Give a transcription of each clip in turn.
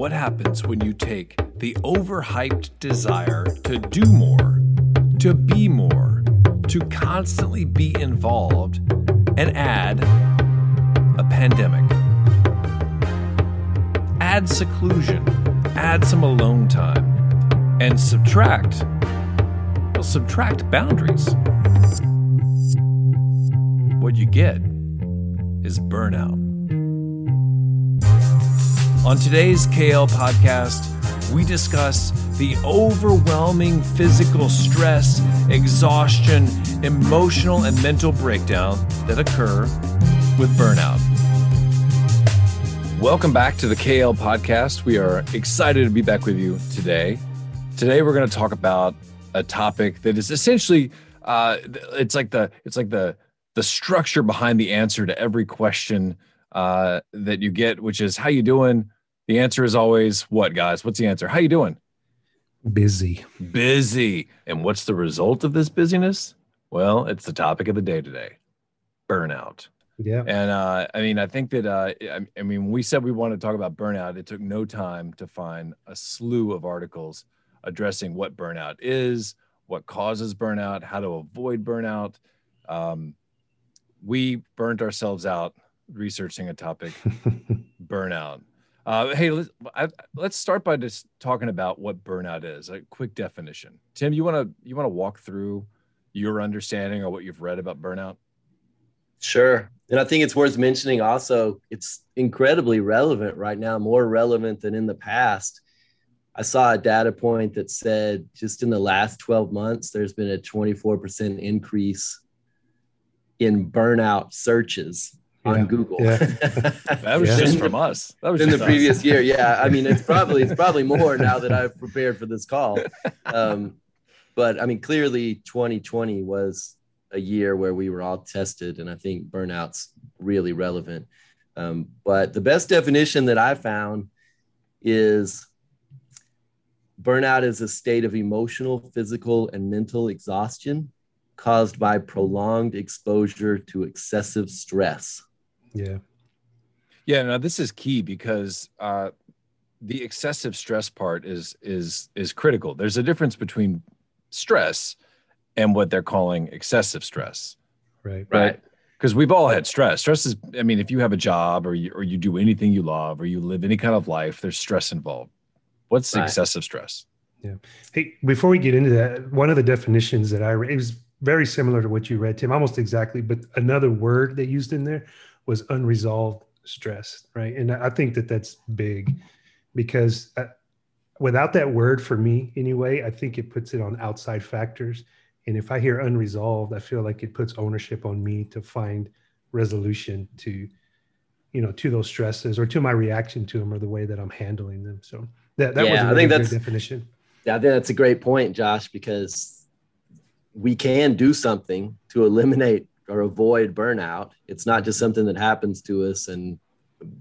what happens when you take the overhyped desire to do more, to be more, to constantly be involved, and add a pandemic. Add seclusion, add some alone time, and subtract, well, subtract boundaries. What you get is burnout. On today's KL podcast, we discuss the overwhelming physical stress, exhaustion, emotional, and mental breakdown that occur with burnout. Welcome back to the KL podcast. We are excited to be back with you today. Today, we're going to talk about a topic that is essentially uh, it's like the it's like the the structure behind the answer to every question uh, that you get, which is how you doing. The answer is always what, guys? What's the answer? How you doing? Busy. Busy. And what's the result of this busyness? Well, it's the topic of the day today. Burnout. Yeah. And uh, I mean, I think that uh, I, I mean, we said we wanted to talk about burnout, it took no time to find a slew of articles addressing what burnout is, what causes burnout, how to avoid burnout. Um, we burnt ourselves out researching a topic, burnout. Uh, hey, let's, I, let's start by just talking about what burnout is. A quick definition. Tim, you want to you want to walk through your understanding or what you've read about burnout? Sure. And I think it's worth mentioning also, it's incredibly relevant right now, more relevant than in the past. I saw a data point that said just in the last 12 months, there's been a 24% increase in burnout searches on Google. Yeah. That was Yeah. just from us. That was in the us. previous year. Yeah. I mean, it's probably, it's probably more now that I've prepared for this call. Um, but I mean, clearly 2020 was a year where we were all tested. And I think burnout's really relevant. Um, but the best definition that I found is burnout is a state of emotional, physical, and mental exhaustion caused by prolonged exposure to excessive stress. Yeah. Yeah, Now this is key because uh, the excessive stress part is is is critical. There's a difference between stress and what they're calling excessive stress. Right. Right. Because we've all had stress. Stress is, I mean, if you have a job or you, or you do anything you love or you live any kind of life, there's stress involved. What's Right. excessive stress? Yeah. Hey, before we get into that, one of the definitions that I read, it was very similar to what you read, Tim, almost exactly, but another word they used in there was unresolved stress, right? And I think that that's big because uh, without that word for me anyway, I think it puts it on outside factors. And if I hear unresolved, I feel like it puts ownership on me to find resolution to, you know, to those stresses or to my reaction to them or the way that I'm handling them. So that, that was Yeah, a I really think good that's- definition. Yeah, I think that's a great point, Josh, because we can do something to eliminate or avoid burnout. It's not just something that happens to us and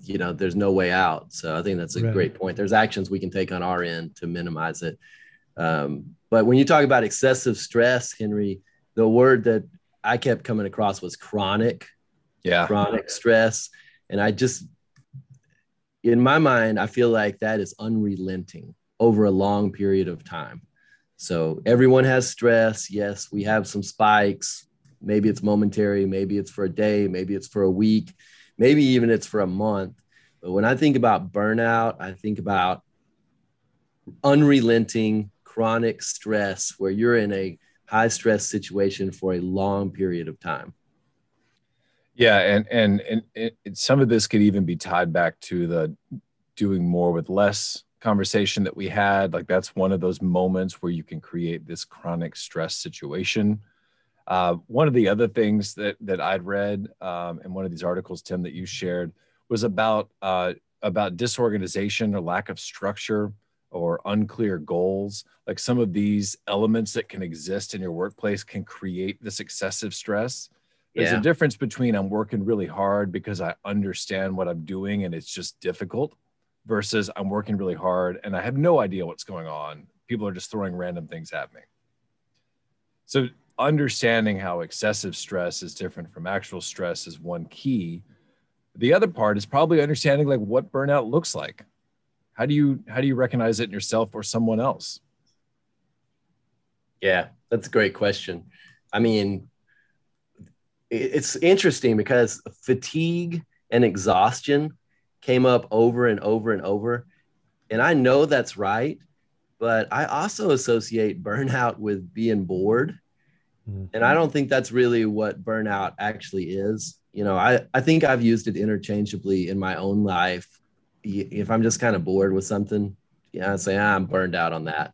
you know there's no way out. So I think that's a Right. great point. There's actions we can take on our end to minimize it. Um, but when you talk about excessive stress, Henry, the word that I kept coming across was chronic Yeah. chronic stress. And I just, in my mind, I feel like that is unrelenting over a long period of time. So everyone has stress. Yes, we have some spikes. Maybe it's momentary, maybe it's for a day, maybe it's for a week, maybe even it's for a month. But when I think about burnout, I think about unrelenting chronic stress where you're in a high stress situation for a long period of time. Yeah, and and and it, some of this could even be tied back to the doing more with less conversation that we had. Like that's one of those moments where you can create this chronic stress situation. Uh, one of the other things that that I'd read um, in one of these articles, Tim, that you shared was about uh, about disorganization or lack of structure or unclear goals. Like some of these elements that can exist in your workplace can create this excessive stress. There's a difference between I'm working really hard because I understand what I'm doing and it's just difficult versus I'm working really hard and I have no idea what's going on. People are just throwing random things at me. So, understanding how excessive stress is different from actual stress is one key. The other part is probably understanding like what burnout looks like. how do you how do you recognize it in yourself or someone else yeah that's a great question i mean it's interesting because fatigue and exhaustion came up over and over and over and i know that's right but i also associate burnout with being bored mm-hmm. and i don't think that's really what burnout actually is you know i i think i've used it interchangeably in my own life if I'm just kind of bored with something, yeah, I say ah, I'm burned out on that.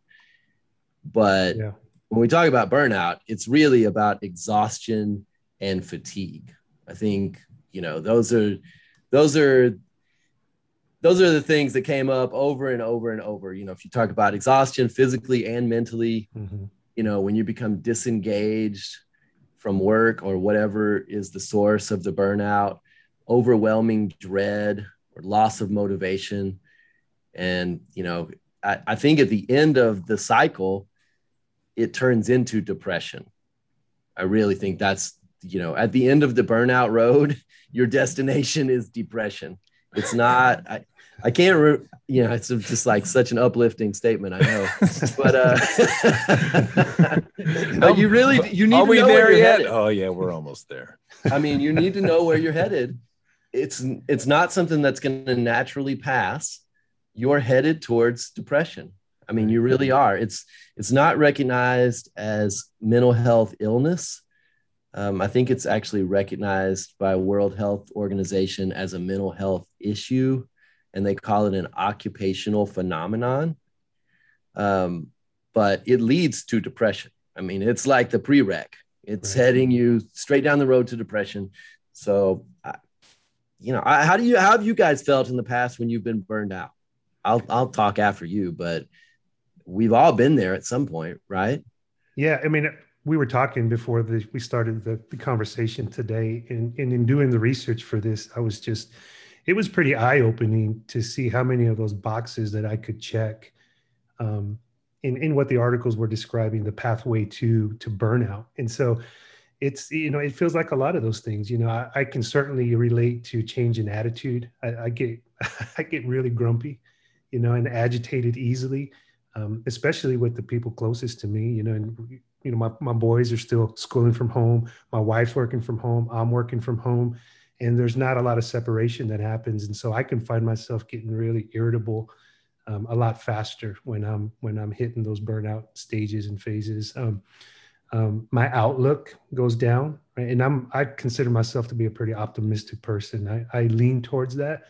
But yeah. when we talk about burnout, it's really about exhaustion and fatigue. I think you know those are those are those are the things that came up over and over and over. You know, if you talk about exhaustion physically and mentally, mm-hmm. You know, when you become disengaged from work or whatever is the source of the burnout, overwhelming dread, or loss of motivation. And, you know, I, I think at the end of the cycle, it turns into depression. I really think that's, you know, at the end of the burnout road, your destination is depression. It's not, I can't, re- you know, it's just like such an uplifting statement. I know, but uh, but you really you need. Are to we know there yet? Headed. Oh yeah, we're almost there. I mean, you need to know where you're headed, it's it's not something that's going to naturally pass you're headed towards depression i mean you really are it's it's not recognized as mental health illness um, i think it's actually recognized by world health organization as a mental health issue and they call it an occupational phenomenon um, but it leads to depression i mean it's like the prereq it's right. heading you straight down the road to depression so you know, I, how do you how have you guys felt in the past when you've been burned out? I'll I'll talk after you, but we've all been there at some point, right? Yeah, I mean, we were talking before the, we started the, the conversation today, and, and in doing the research for this, I was just it was pretty eye opening to see how many of those boxes that I could check. Um, in, in what the articles were describing the pathway to to burnout. And so it's you know it feels like a lot of those things you know i, I can certainly relate to change in attitude. I, I, get i get really grumpy you know and agitated easily um, especially with the people closest to me you know and you know my, my boys are still schooling from home. My wife's working from home. I'm working from home and there's not a lot of separation that happens. And so i can find myself getting really irritable um, a lot faster when i'm when i'm hitting those burnout stages and phases. Um, um, my outlook goes down right? and i'm i consider myself to be a pretty optimistic person. I, I lean towards that.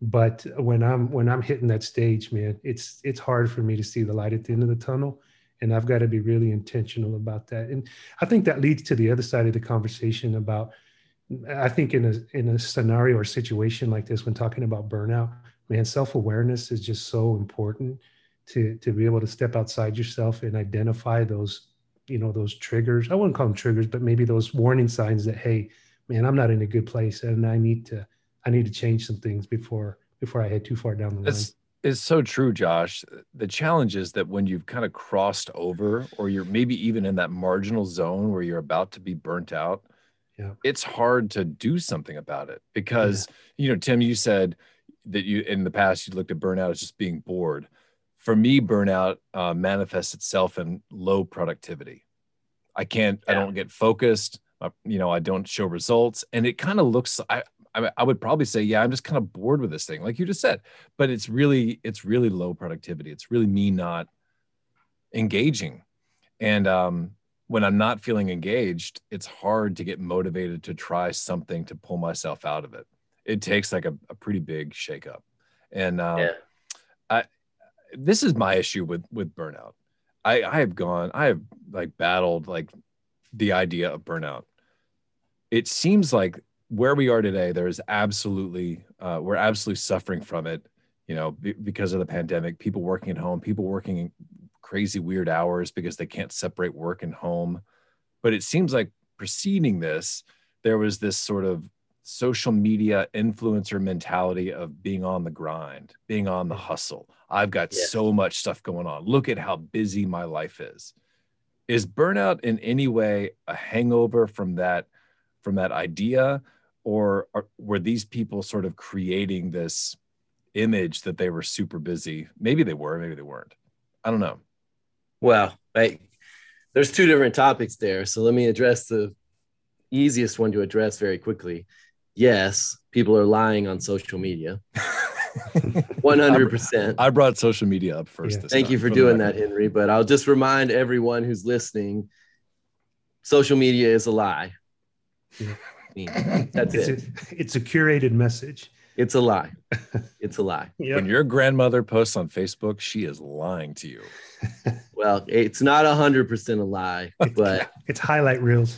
But when i'm when i'm hitting that stage man it's it's hard for me to see the light at the end of the tunnel. And i've got to be really intentional about that. And i think that leads to the other side of the conversation about i think in a in a scenario or situation like this when talking about burnout man self-awareness is just so important to to be able to step outside yourself and identify those you know those triggers. I wouldn't call them triggers but maybe those warning signs that hey man i'm not in a good place and i need to i need to change some things before before i head too far down the line. It's, it's so true josh. The challenge is that when you've kind of crossed over or you're maybe even in that marginal zone where you're about to be burnt out yeah. it's hard to do something about it because yeah. you know tim you said that you in the past you looked at burnout as just being bored for me, burnout uh, manifests itself in low productivity. I can't, yeah. I don't get focused. You know, I don't show results, and it kind of looks. I, I, I would probably say, yeah, I'm just kind of bored with this thing, like you just said. But it's really, it's really low productivity. It's really me not engaging, and um, when I'm not feeling engaged, it's hard to get motivated to try something to pull myself out of it. It takes like a, a pretty big shakeup, and um, yeah. I this is my issue with with burnout. I I have gone, I have like battled like the idea of burnout. It seems like where we are today, there is absolutely uh, we're absolutely suffering from it. You know, b- because of the pandemic, people working at home, people working crazy weird hours because they can't separate work and home. But it seems like preceding this, there was this sort of social media influencer mentality of being on the grind, being on the mm-hmm. hustle. I've got yeah. so much stuff going on. Look at how busy my life is. Is burnout in any way a hangover from that from that idea or are, were these people sort of creating this image that they were super busy. Maybe they were, maybe they weren't. I don't know. Well, I, there's two different topics there. So let me address the easiest one to address very quickly. Yes, people are lying on social media. 100%. I brought social media up first. Yeah. Thank you for, for doing that, Henry. But I'll just remind everyone who's listening social media is a lie. Yeah. That's it's it. A, it's a curated message. It's a lie. It's a lie. yep. When your grandmother posts on Facebook, she is lying to you. well, it's not a hundred percent a lie, but it's highlight reels.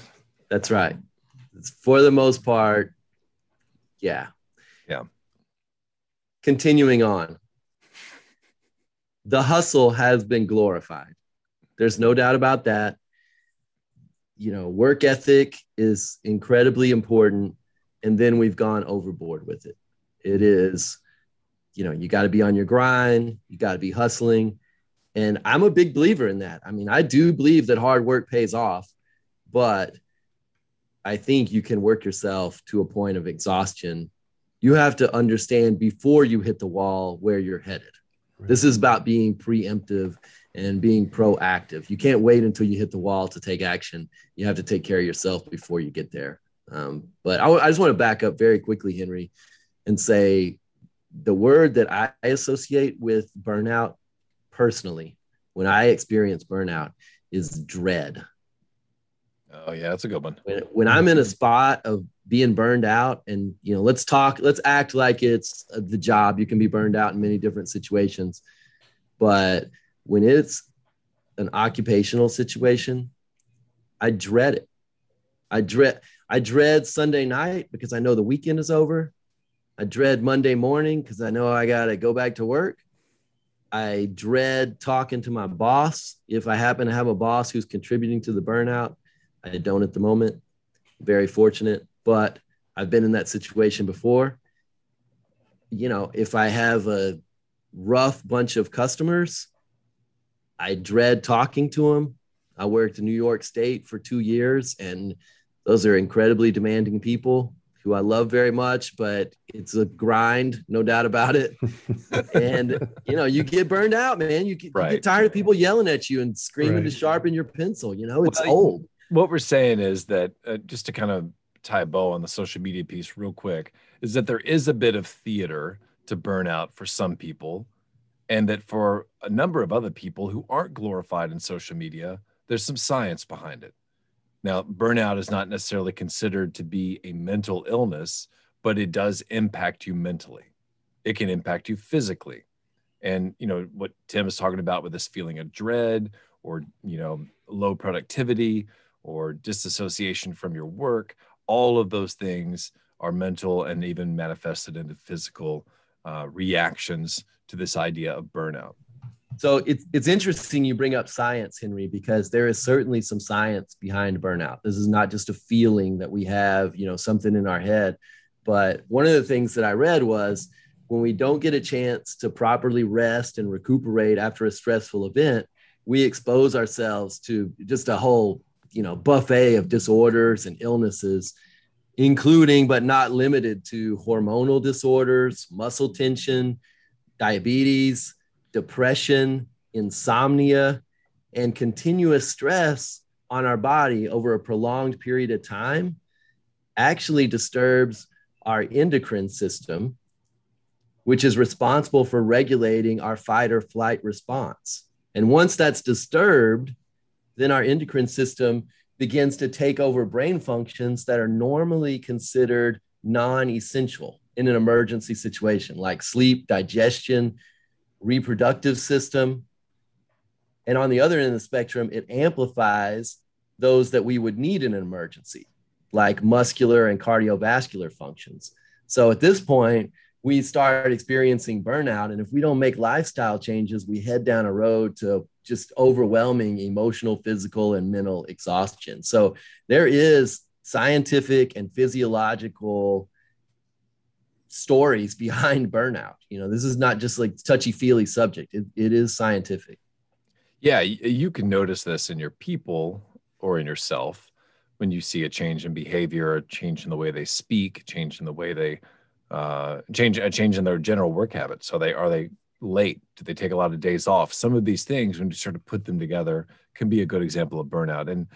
That's right. It's for the most part. Yeah. Yeah. Continuing on. The hustle has been glorified. There's no doubt about that. You know, work ethic is incredibly important. And then we've gone overboard with it. It is, you know, you got to be on your grind, you got to be hustling. And I'm a big believer in that. I mean, I do believe that hard work pays off, but I think you can work yourself to a point of exhaustion. You have to understand before you hit the wall where you're headed. Right. This is about being preemptive and being proactive. You can't wait until you hit the wall to take action. You have to take care of yourself before you get there. Um, but I, I just want to back up very quickly, Henry, and say the word that I associate with burnout personally, when I experience burnout, is dread. Oh yeah, that's a good one. When, when I'm in a spot of being burned out, and you know, let's talk, let's act like it's the job. You can be burned out in many different situations, but when it's an occupational situation, I dread it. I dread I dread Sunday night because I know the weekend is over. I dread Monday morning because I know I got to go back to work. I dread talking to my boss if I happen to have a boss who's contributing to the burnout. I don't at the moment. Very fortunate, but I've been in that situation before. You know, if I have a rough bunch of customers, I dread talking to them. I worked in New York State for two years, and those are incredibly demanding people who I love very much, but it's a grind, no doubt about it. and you know, you get burned out, man. You get, right. you get tired of people yelling at you and screaming right. to sharpen your pencil. You know, it's well, old what we're saying is that uh, just to kind of tie a bow on the social media piece real quick is that there is a bit of theater to burnout for some people and that for a number of other people who aren't glorified in social media there's some science behind it now burnout is not necessarily considered to be a mental illness but it does impact you mentally it can impact you physically and you know what tim is talking about with this feeling of dread or you know low productivity or disassociation from your work, all of those things are mental and even manifested into physical uh, reactions to this idea of burnout. So it's it's interesting you bring up science, Henry, because there is certainly some science behind burnout. This is not just a feeling that we have, you know, something in our head. But one of the things that I read was when we don't get a chance to properly rest and recuperate after a stressful event, we expose ourselves to just a whole you know buffet of disorders and illnesses including but not limited to hormonal disorders muscle tension diabetes depression insomnia and continuous stress on our body over a prolonged period of time actually disturbs our endocrine system which is responsible for regulating our fight or flight response. And once that's disturbed then our endocrine system begins to take over brain functions that are normally considered non essential in an emergency situation, like sleep, digestion, reproductive system. And on the other end of the spectrum, it amplifies those that we would need in an emergency, like muscular and cardiovascular functions. So at this point, we start experiencing burnout. And if we don't make lifestyle changes, we head down a road to just overwhelming emotional, physical, and mental exhaustion. So there is scientific and physiological stories behind burnout. You know, this is not just like touchy feely subject. It, it is scientific. Yeah, you can notice this in your people or in yourself when you see a change in behavior, a change in the way they speak, change in the way they uh, change a change in their general work habits. So they are they late? Do they take a lot of days off? Some of these things, when you sort of put them together, can be a good example of burnout. And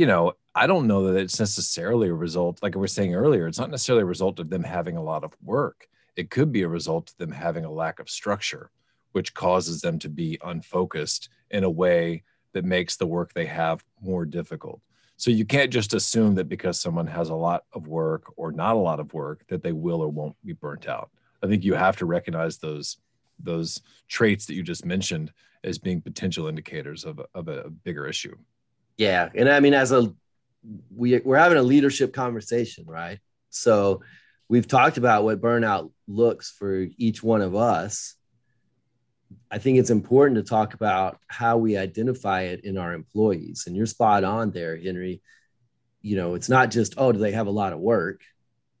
you know, I don't know that it's necessarily a result, like we were saying earlier, it's not necessarily a result of them having a lot of work. It could be a result of them having a lack of structure, which causes them to be unfocused in a way that makes the work they have more difficult. So you can't just assume that because someone has a lot of work or not a lot of work that they will or won't be burnt out. I think you have to recognize those those traits that you just mentioned as being potential indicators of a, of a bigger issue. Yeah, and I mean, as a we we're having a leadership conversation, right? So we've talked about what burnout looks for each one of us. I think it's important to talk about how we identify it in our employees. And you're spot on there, Henry. You know, it's not just, oh, do they have a lot of work?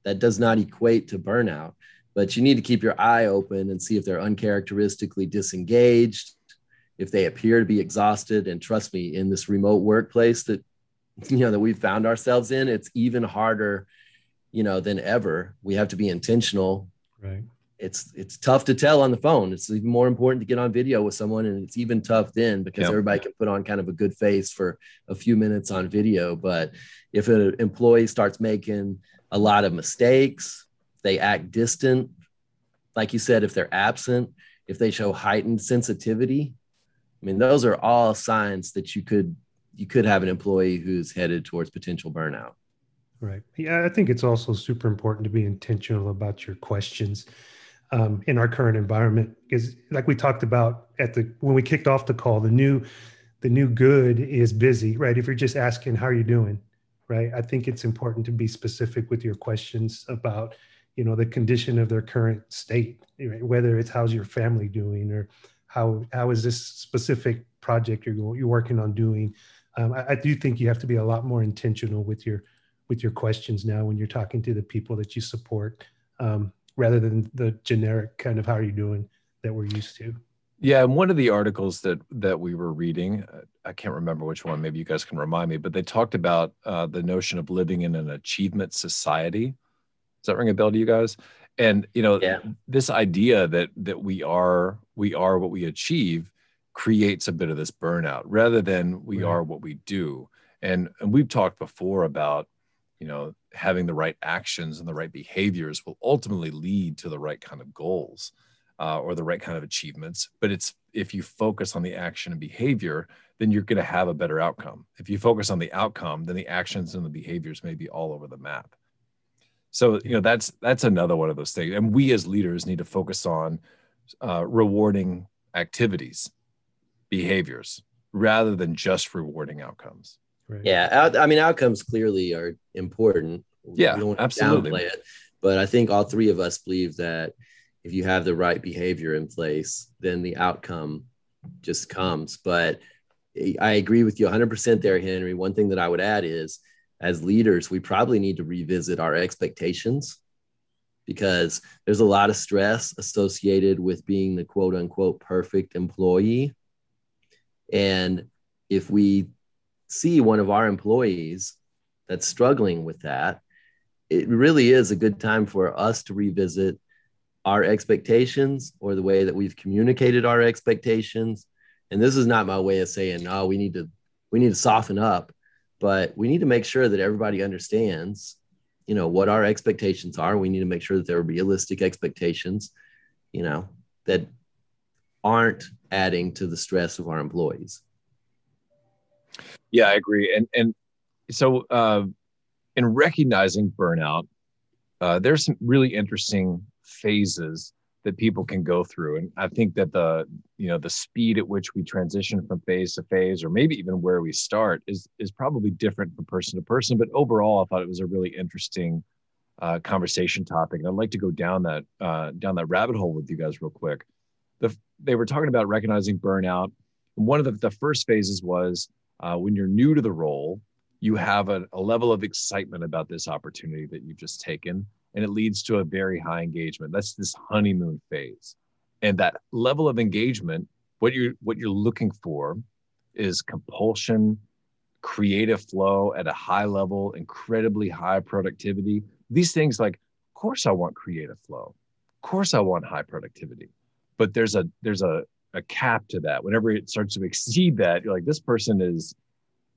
That does not equate to burnout, but you need to keep your eye open and see if they're uncharacteristically disengaged, if they appear to be exhausted. And trust me, in this remote workplace that you know that we've found ourselves in, it's even harder, you know, than ever. We have to be intentional. Right it's it's tough to tell on the phone. It's even more important to get on video with someone, and it's even tough then because yep. everybody can put on kind of a good face for a few minutes on video. But if an employee starts making a lot of mistakes, they act distant, like you said, if they're absent, if they show heightened sensitivity, I mean, those are all signs that you could you could have an employee who's headed towards potential burnout. Right. Yeah, I think it's also super important to be intentional about your questions um, in our current environment because like we talked about at the when we kicked off the call the new the new good is busy right if you're just asking how are you doing right i think it's important to be specific with your questions about you know the condition of their current state right? whether it's how's your family doing or how how is this specific project you're you're working on doing um, I, I do think you have to be a lot more intentional with your with your questions now when you're talking to the people that you support um, rather than the generic kind of how are you doing that we're used to. Yeah, and one of the articles that that we were reading, uh, I can't remember which one. Maybe you guys can remind me, but they talked about uh, the notion of living in an achievement society. Does that ring a bell to you guys? And you know, yeah. this idea that that we are we are what we achieve creates a bit of this burnout rather than we right. are what we do. And and we've talked before about you know having the right actions and the right behaviors will ultimately lead to the right kind of goals uh, or the right kind of achievements but it's if you focus on the action and behavior then you're going to have a better outcome if you focus on the outcome then the actions and the behaviors may be all over the map so you know that's that's another one of those things and we as leaders need to focus on uh, rewarding activities behaviors rather than just rewarding outcomes Right. Yeah, I mean, outcomes clearly are important. Yeah, we don't absolutely. Downplay it, but I think all three of us believe that if you have the right behavior in place, then the outcome just comes. But I agree with you 100% there, Henry. One thing that I would add is, as leaders, we probably need to revisit our expectations because there's a lot of stress associated with being the quote unquote perfect employee. And if we see one of our employees that's struggling with that, it really is a good time for us to revisit our expectations or the way that we've communicated our expectations. And this is not my way of saying, no, we need to we need to soften up, but we need to make sure that everybody understands, you know, what our expectations are. We need to make sure that there are realistic expectations, you know, that aren't adding to the stress of our employees. Yeah, I agree. And and so uh, in recognizing burnout, uh, there's some really interesting phases that people can go through, and I think that the you know the speed at which we transition from phase to phase, or maybe even where we start, is is probably different from person to person. But overall, I thought it was a really interesting uh, conversation topic, and I'd like to go down that uh, down that rabbit hole with you guys real quick. The, they were talking about recognizing burnout. One of the, the first phases was uh, when you're new to the role, you have a, a level of excitement about this opportunity that you've just taken, and it leads to a very high engagement. That's this honeymoon phase, and that level of engagement, what you're what you're looking for, is compulsion, creative flow at a high level, incredibly high productivity. These things like of course I want creative flow. Of course I want high productivity. But there's a there's a a cap to that. Whenever it starts to exceed that, you're like, this person is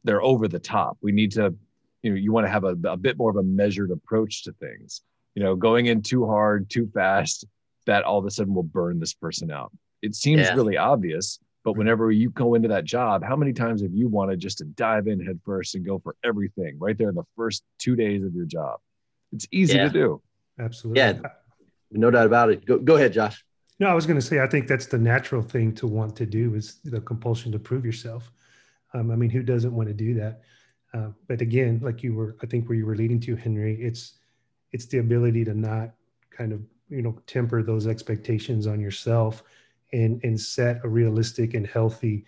they're over the top. We need to, you know, you want to have a, a bit more of a measured approach to things. You know, going in too hard, too fast, that all of a sudden will burn this person out. It seems Yeah. really obvious, but whenever you go into that job, how many times have you wanted just to dive in headfirst and go for everything right there in the first two days of your job? It's easy Yeah. to do. Absolutely. Yeah. No doubt about it. Go, go ahead, Josh. No, I was going to say, I think that's the natural thing to want to do is the compulsion to prove yourself. Um, I mean, who doesn't want to do that? Uh, but again, like you were, I think where you were leading to, Henry, it's it's the ability to not kind of you know temper those expectations on yourself and and set a realistic and healthy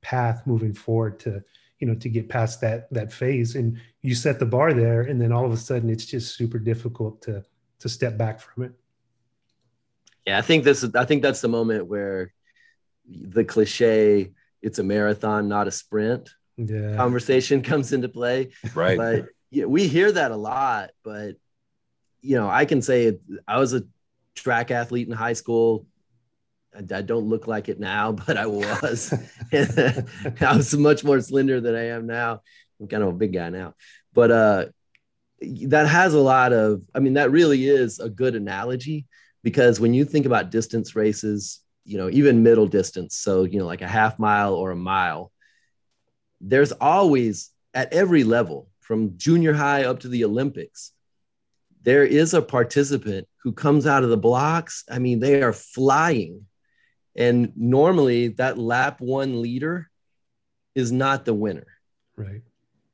path moving forward to you know to get past that that phase. And you set the bar there, and then all of a sudden, it's just super difficult to to step back from it. Yeah, I think this is. I think that's the moment where the cliche "it's a marathon, not a sprint" Yeah. conversation comes into play. Right. But yeah, we hear that a lot. But you know, I can say it, I was a track athlete in high school. I, I don't look like it now, but I was. I was much more slender than I am now. I'm kind of a big guy now, but uh, that has a lot of. I mean, that really is a good analogy because when you think about distance races, you know, even middle distance, so you know, like a half mile or a mile, there's always at every level, from junior high up to the Olympics, there is a participant who comes out of the blocks. I mean, they are flying. And normally that lap one leader is not the winner. Right.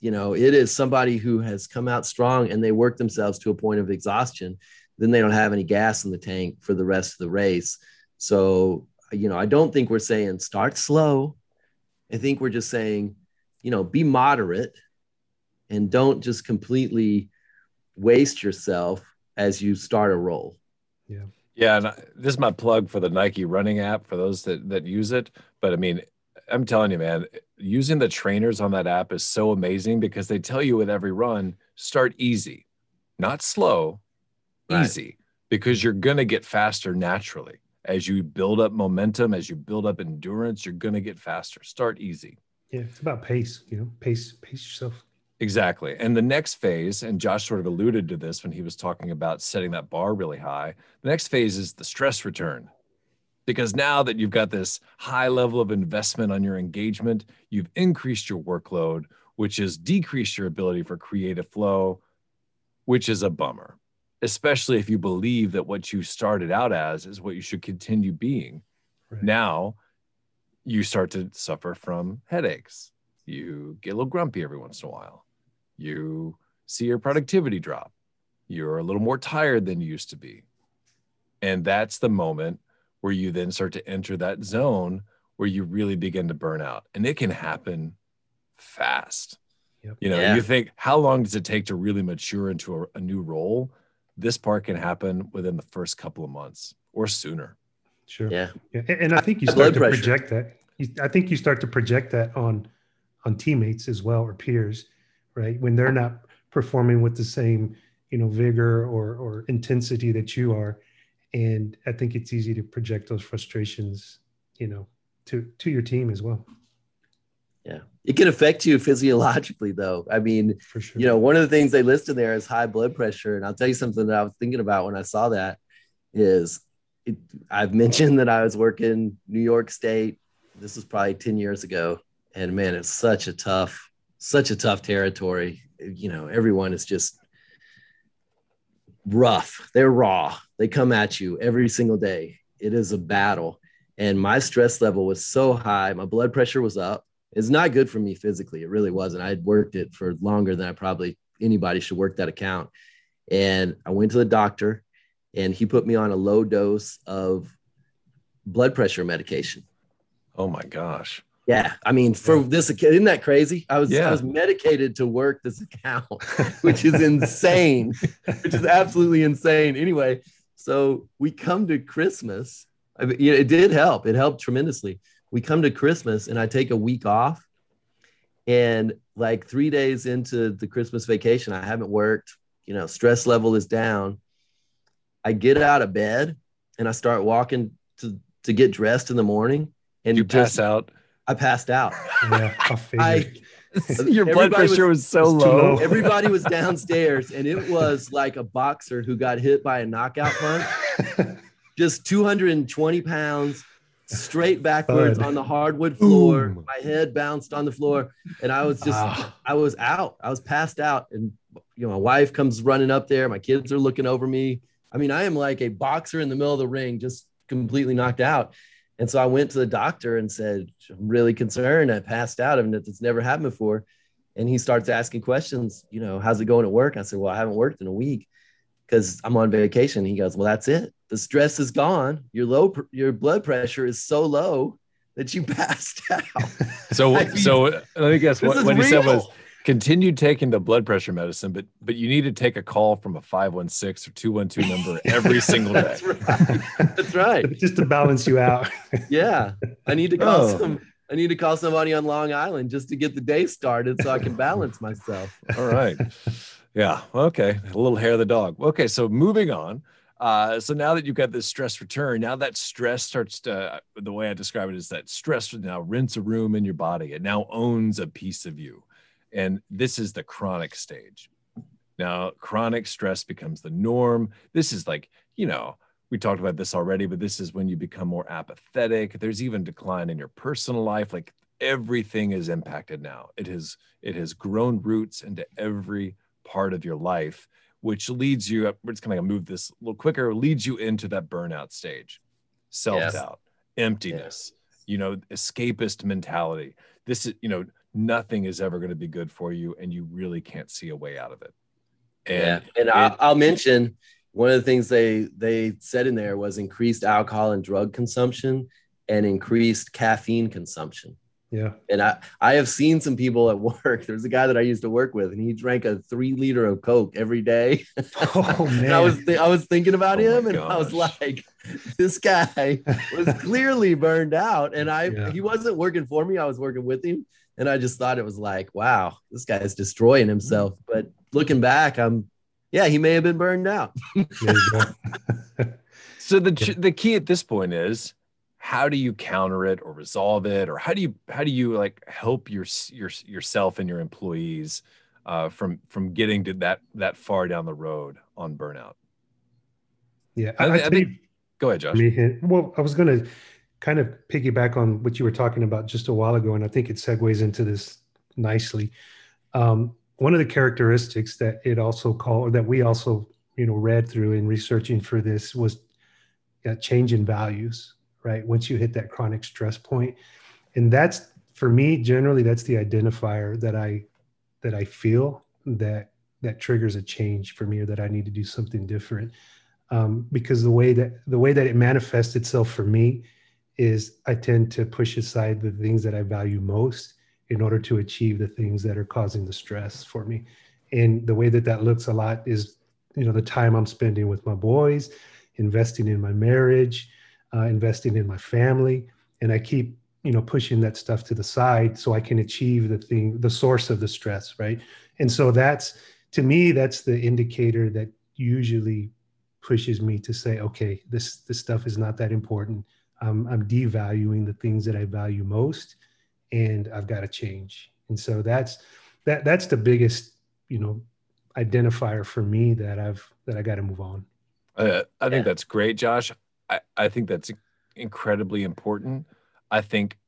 You know, it is somebody who has come out strong and they work themselves to a point of exhaustion. Then they don't have any gas in the tank for the rest of the race. So, you know, I don't think we're saying start slow. I think we're just saying, you know, be moderate and don't just completely waste yourself as you start a roll. Yeah, Yeah, and I- this is my plug for the Nike running app for those that that use it. But I mean, I'm telling you, man, using the trainers on that app is so amazing because they tell you with every run, start easy, not slow, Right. easy, because you're gonna get faster naturally. As you build up momentum, as you build up endurance, you're gonna get faster. Start easy. Yeah, it's about pace. You know, pace, pace yourself. Exactly. And the next phase, and Josh sort of alluded to this when he was talking about setting that bar really high. The next phase is the stress return. Because now that you've got this high level of investment on your engagement, you've increased your workload, which has decreased your ability for creative flow, which is a bummer, especially if you believe that what you started out as is what you should continue being. Right. Now you start to suffer from headaches. You get a little grumpy every once in a while. You see your productivity drop. You're a little more tired than you used to be. And that's the moment where you then start to enter that zone where you really begin to burn out. And it can happen fast. Yep. You know, Yeah. you think, how long does it take to really mature into a, a new role? This part can happen within the first couple of months or sooner. Sure. Yeah. Yeah, and, and I think you start to pressure. project that. I think you start to project that on on teammates as well or peers, right? When they're not performing with the same, you know, vigor or or intensity that you are, and I think it's easy to project those frustrations, you know, to to your team as well, Yeah. It can affect you physiologically, though. I mean, for sure. you know, one of the things they listed there is high blood pressure. And I'll tell you something that I was thinking about when I saw that is it, I've mentioned that I was working New York State. This was probably 10 years ago. And man, it's such a tough, such a tough territory. You know, everyone is just rough. They're raw. They come at you every single day. It is a battle. And my stress level was so high. My blood pressure was up. It's not good for me physically. It really wasn't. I had worked it for longer than I probably anybody should work that account. And I went to the doctor and he put me on a low dose of blood pressure medication. Oh my gosh. Yeah. I mean, for this account, isn't that crazy? I was Yeah. I was medicated to work this account, which is insane, which is absolutely insane. Anyway, so we come to Christmas. I mean, yeah, it did help. It helped tremendously. We come to Christmas and I take a week off. And like three days into the Christmas vacation, I haven't worked, you know, stress level is down. I get out of bed and I start walking to to get dressed in the morning. And You just, pass out. I passed out. Yeah, I. I Your blood pressure was, so was low. low. everybody was downstairs, and it was like a boxer who got hit by a knockout punch. Just 220 pounds, straight backwards Thud. on the hardwood floor. Boom. My head bounced on the floor, and I was just Ah. I was out. I was passed out, and you know, my wife comes running up there. My kids are looking over me. I mean, I am like a boxer in the middle of the ring, just completely knocked out. And so I went to the doctor and said, "I'm really concerned. I passed out, and it's never happened before." And he starts asking questions. You know, how's it going at work? I said, "Well, I haven't worked in a week because I'm on vacation." He goes, "Well, that's it. The stress is gone. Your low, your blood pressure is so low that you passed out." So, I mean, so let me guess. What, what he said was. Continue taking the blood pressure medicine, but but you need to take a call from a five one six or two one two number every single day. That's right. That's right. Just to balance you out. Yeah, I need to call Oh. some. I need to call somebody on Long Island just to get the day started so I can balance myself. All right. Yeah. Okay. A little hair of the dog. Okay. So moving on. Uh, so now that you've got this stress return, now that stress starts to, the way I describe it is that stress now rents a room in your body. It now owns a piece of you. And this is the chronic stage. Now, chronic stress becomes the norm. This is like, you know, we talked about this already, but this is when you become more apathetic. There's even decline in your personal life. Like everything is impacted now. It has it has grown roots into every part of your life, which leads you up. We're just gonna move this a little quicker, leads you into that burnout stage, self-doubt, emptiness, you know, escapist mentality. This is, you know, nothing is ever going to be good for you, and you really can't see a way out of it. yeah, And and it- I'll, I'll mention one of the things they they said in there was increased alcohol and drug consumption and increased caffeine consumption. yeah. And I I have seen some people at work. There's a guy that I used to work with, and he drank a three liter of Coke every day. Oh man. And I was th- I was thinking about Oh him, and I was like, this guy was clearly burned out, and I Yeah. he wasn't working for me. I was working with him, and I just thought it was like, wow, this guy is destroying himself. But looking back, I'm yeah, he may have been burned out. There you go. So the the key at this point is how do you counter it or resolve it or how do you how do you like help your your yourself and your employees uh, from from getting to that that far down the road on burnout? yeah. I, I, I I think think. Go ahead, Josh. me hit- well, I was going to kind of piggyback on what you were talking about just a while ago, and I think it segues into this nicely. Um, one of the characteristics that it also called, or that we also, you know, read through in researching for this was a change in values, right? Once you hit that chronic stress point, and that's for me generally that's the identifier that I that I feel that that triggers a change for me or that I need to do something different um, because the way that the way that it manifests itself for me is I tend to push aside the things that I value most in order to achieve the things that are causing the stress for me. And the way that that looks a lot is, you know, the time I'm spending with my boys, investing in my marriage, uh, investing in my family, and I keep, you know, pushing that stuff to the side so I can achieve the thing, the source of the stress, right? And so that's to me, that's the indicator that usually pushes me to say, okay, this this stuff is not that important. Um, I'm devaluing the things that I value most, and I've got to change. And so that's that that's the biggest, you know, identifier for me that I've that I got to move on. Uh, I think Yeah. that's great, Josh. I, I think that's incredibly important. I think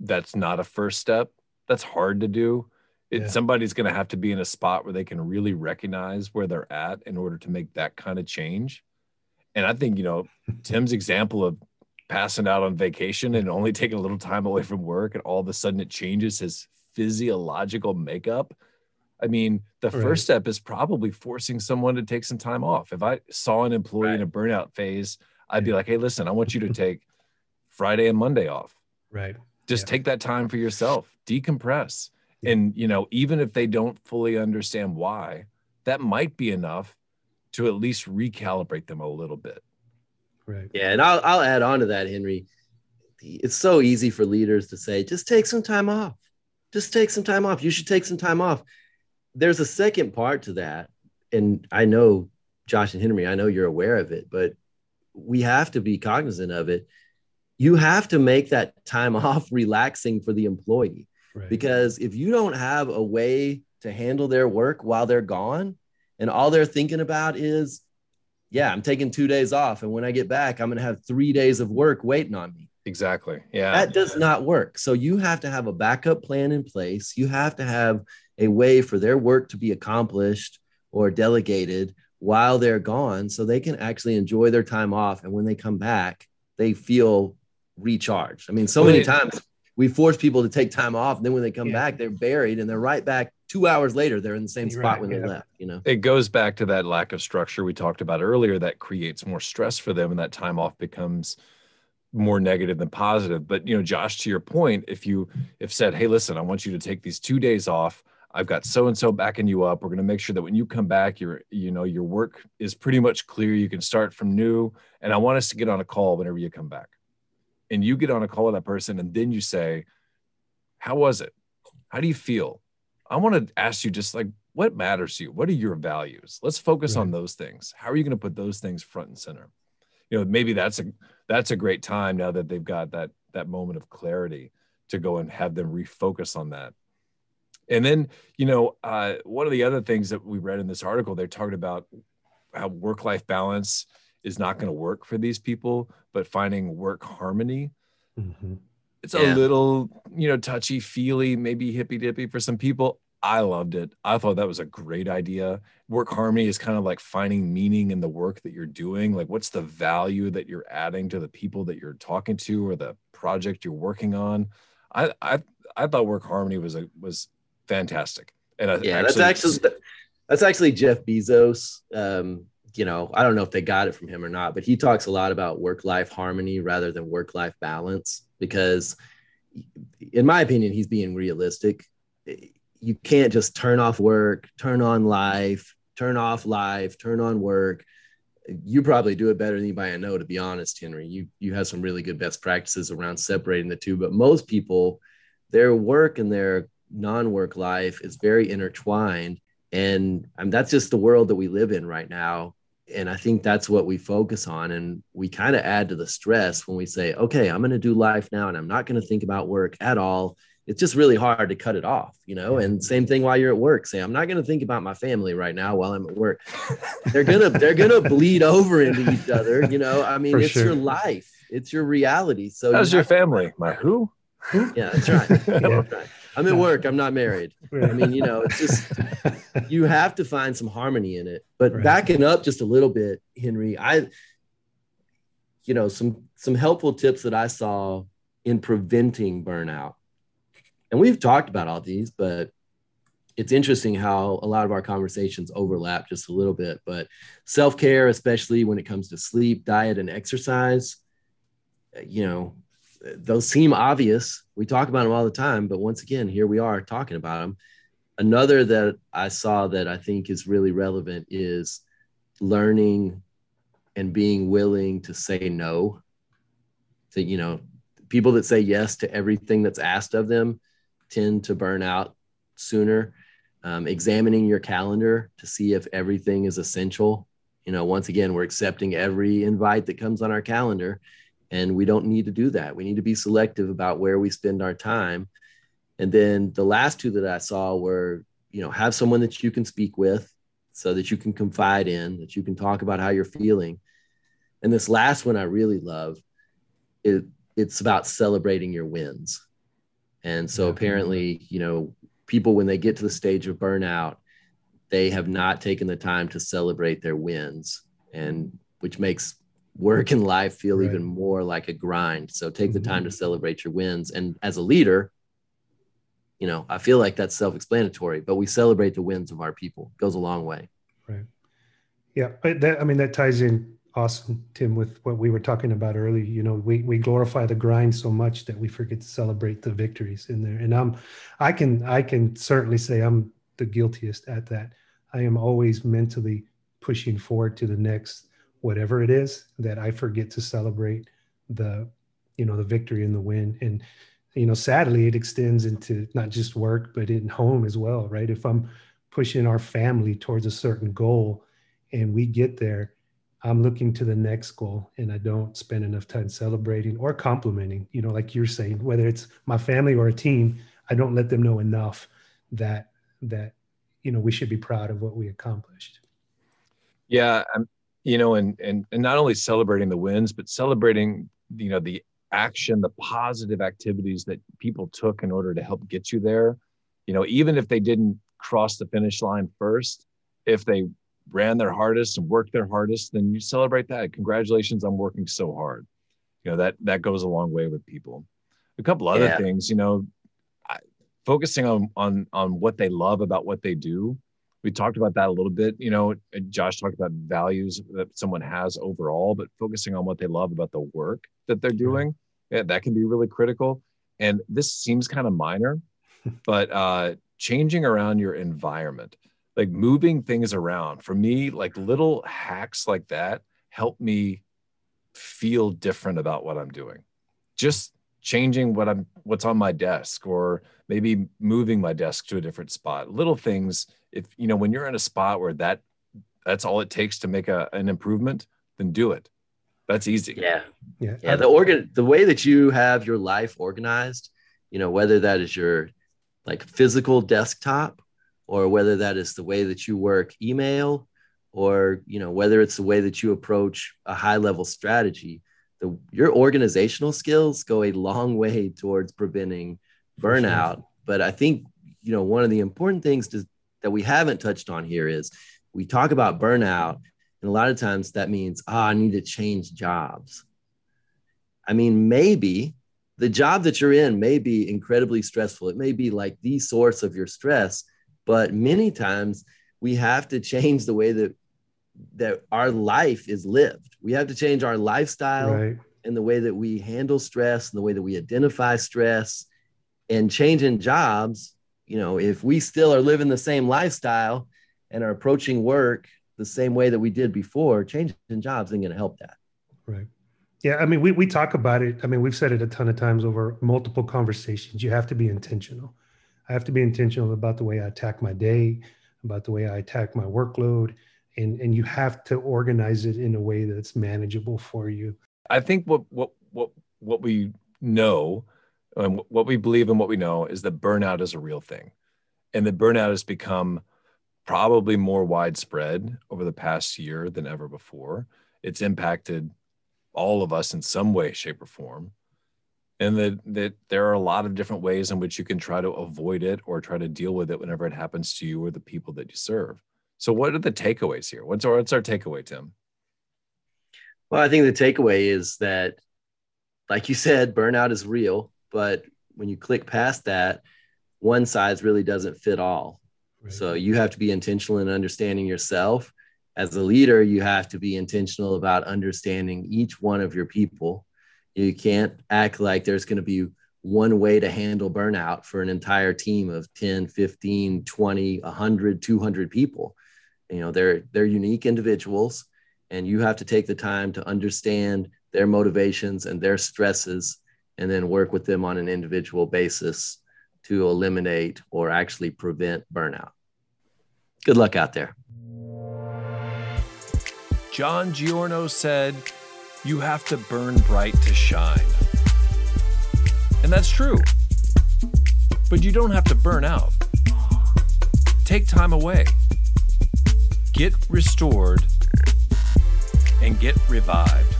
that's not a first step. That's hard to do. It, Yeah. Somebody's going to have to be in a spot where they can really recognize where they're at in order to make that kind of change. And I think, you know, Tim's example of passing out on vacation and only taking a little time away from work and all of a sudden it changes his physiological makeup. I mean, the Right. first step is probably forcing someone to take some time off. If I saw an employee in a burnout phase, I'd be like, hey, listen, I want you to take Friday and Monday off. Right. Just Yeah. take that time for yourself, decompress. Yeah. And, you know, even if they don't fully understand why, that might be enough to at least recalibrate them a little bit. Right. Yeah, and I'll I'll add on to that, Henry. It's so easy for leaders to say, just take some time off. Just take some time off. You should take some time off. There's a second part to that. And I know Josh and Henry, I know you're aware of it, but we have to be cognizant of it. You have to make that time off relaxing for the employee. Right. Because if you don't have a way to handle their work while they're gone, and all they're thinking about is, yeah, I'm taking two days off. And when I get back, I'm going to have three days of work waiting on me. Exactly. Yeah. That does not work. So you have to have a backup plan in place. You have to have a way for their work to be accomplished or delegated while they're gone so they can actually enjoy their time off. And when they come back, they feel recharged. I mean, so many times we force people to take time off. And then when they come yeah. back, they're buried and they're right back two hours later. They're in the same spot right, when yeah. they left, you know? It goes back to that lack of structure we talked about earlier that creates more stress for them. And that time off becomes more negative than positive. But, you know, Josh, to your point, if you if said, Hey, listen, I want you to take these two days off. I've got so and so backing you up. We're going to make sure that when you come back, your you know your work is pretty much clear. You can start from new, and I want us to get on a call whenever you come back and you get on a call with that person and then you say, How was it? How do you feel? I want to ask you just like, what matters to you? What are your values? Let's focus right. on those things. How are you going to put those things front and center? You know, maybe that's a that's a great time now that they've got that that moment of clarity to go and have them refocus on that. And then, you know, uh, one of the other things that we read in this article, they talked about how work life balance is not going to work for these people, but finding work harmony. Mm-hmm. It's yeah. a little, you know, touchy feely, maybe hippy dippy for some people. I loved it. I thought that was a great idea. Work harmony is kind of like finding meaning in the work that you're doing. Like, what's the value that you're adding to the people that you're talking to or the project you're working on? I I, I thought work harmony was a was fantastic. And I yeah, actually, that's actually that's actually Jeff Bezos. Um, you know, I don't know if they got it from him or not, but he talks a lot about work life harmony rather than work life balance because, in my opinion, he's being realistic. You can't just turn off work, turn on life, turn off life, turn on work. You probably do it better than anybody I know, to be honest, Henry. You you have some really good best practices around separating the two, but most people, their work and their non-work life is very intertwined and um, that's just the world that we live in right now and I think that's what we focus on. And we kind of add to the stress when we say, okay, I'm going to do life now and I'm not going to think about work at all. It's just really hard to cut it off, you know? And same thing while you're at work. Say, I'm not going to think about my family right now while I'm at work. they're going to, they're going to bleed over into each other. You know, I mean, For it's sure. your life, it's your reality. So how's you your family? My who? Yeah, that's right. yeah. That's right. I'm at work. I'm not married. Right. I mean, you know, it's just you have to find some harmony in it. But right. backing up just a little bit, Henry, I, you know, some some helpful tips that I saw in preventing burnout. And we've talked about all these, but it's interesting how a lot of our conversations overlap just a little bit. But self care, especially when it comes to sleep, diet, and exercise, uh, you know, those seem obvious. We talk about them all the time, but once again, here we are talking about them. Another that I saw that I think is really relevant is learning and being willing to say no. To, you know, people that say yes to everything that's asked of them tend to burn out sooner. Um, examining your calendar to see if everything is essential. You know, once again, we're accepting every invite that comes on our calendar and we don't need to do that. We need to be selective about where we spend our time. And then the last two that I saw were, you know, have someone that you can speak with so that you can confide in, that you can talk about how you're feeling. And this last one I really love, it, it's about celebrating your wins. And so apparently, you know, people, when they get to the stage of burnout, they have not taken the time to celebrate their wins and which makes work and life feel right. even more like a grind. So take the time to mm-hmm. celebrate your wins. And as a leader, you know, I feel like that's self-explanatory, but we celebrate the wins of our people. It goes a long way. Right. Yeah. That, I mean, that ties in awesome, Tim, with what we were talking about earlier. You know, we, we glorify the grind so much that we forget to celebrate the victories in there. And I'm, I can, I can certainly say I'm the guiltiest at that. I am always mentally pushing forward to the next whatever it is that I forget to celebrate the, you know, the victory and the win. And, you know, sadly, it extends into not just work, but in home as well, right? If I'm pushing our family towards a certain goal and we get there, I'm looking to the next goal and I don't spend enough time celebrating or complimenting, you know, like you're saying, whether it's my family or a team, I don't let them know enough that that you know we should be proud of what we accomplished. Yeah, I'm, you know, and and and not only celebrating the wins, but celebrating you know the action, the positive activities that people took in order to help get you there. You know, even if they didn't cross the finish line first, if they ran their hardest and worked their hardest, then you celebrate that. Congratulations on working so hard. You know, that that goes a long way with people. A couple other yeah. things, you know, I, focusing on on on what they love about what they do. We talked about that a little bit. You know, Josh talked about values that someone has overall, but focusing on what they love about the work that they're doing, yeah, that can be really critical. And this seems kind of minor, but uh, changing around your environment like moving things around for me like little hacks like that help me feel different about what i'm doing. Just changing what i'm what's on my desk or maybe moving my desk to a different spot. Little things if you know when you're in a spot where that that's all it takes to make a, an improvement then do it. That's easy. Yeah. Yeah. Yeah the organ the way that you have your life organized you know whether that is your like physical desktop or whether that is the way that you work email or you know whether it's the way that you approach a high level strategy the, your organizational skills go a long way towards preventing burnout sure. but i think you know one of the important things to, that we haven't touched on here is we talk about burnout and a lot of times that means ah, i need to change jobs. I mean maybe the job that you're in may be incredibly stressful. It may be like the source of your stress but many times we have to change the way that that our life is lived. We have to change our lifestyle right. and the way that we handle stress and the way that we identify stress and changing jobs. You know if we still are living the same lifestyle and are approaching work the same way that we did before changing jobs isn't going to help that. Right. Yeah i mean we, we talk about it. I mean we've said it a ton of times over multiple conversations. You have to be intentional I have to be intentional about the way I attack my day, about the way I attack my workload, and and you have to organize it in a way that's manageable for you. I think what what what what we know and what we believe and what we know is that burnout is a real thing, and that burnout has become probably more widespread over the past year than ever before. It's impacted all of us in some way, shape, or form and that that there are a lot of different ways in which you can try to avoid it or try to deal with it whenever it happens to you or the people that you serve. So, what are the takeaways here? What's our what's our takeaway, Tim? Well, I think the takeaway is that, like you said, burnout is real, but when you click past that, one size really doesn't fit all. Right. So you have to be intentional in understanding yourself. As a leader, you have to be intentional about understanding each one of your people you can't act like there's going to be one way to handle burnout for an entire team of 10, 15, 20, 100, 200 people. You know, they're they're unique individuals and you have to take the time to understand their motivations and their stresses and then work with them on an individual basis to eliminate or actually prevent burnout. Good luck out there. John Giorno said, you have to burn bright to shine. And that's true. But you don't have to burn out. Take time away. Get restored and get revived.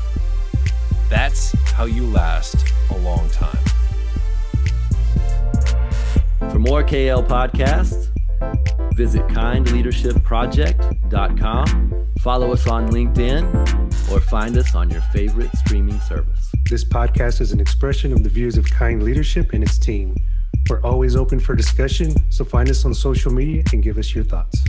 That's how you last a long time. For more KL podcasts, visit kindleadershipproject.com, follow us on LinkedIn, or find us on your favorite streaming service. This podcast is an expression of the views of Kind Leadership and its team. We're always open for discussion, so find us on social media and give us your thoughts.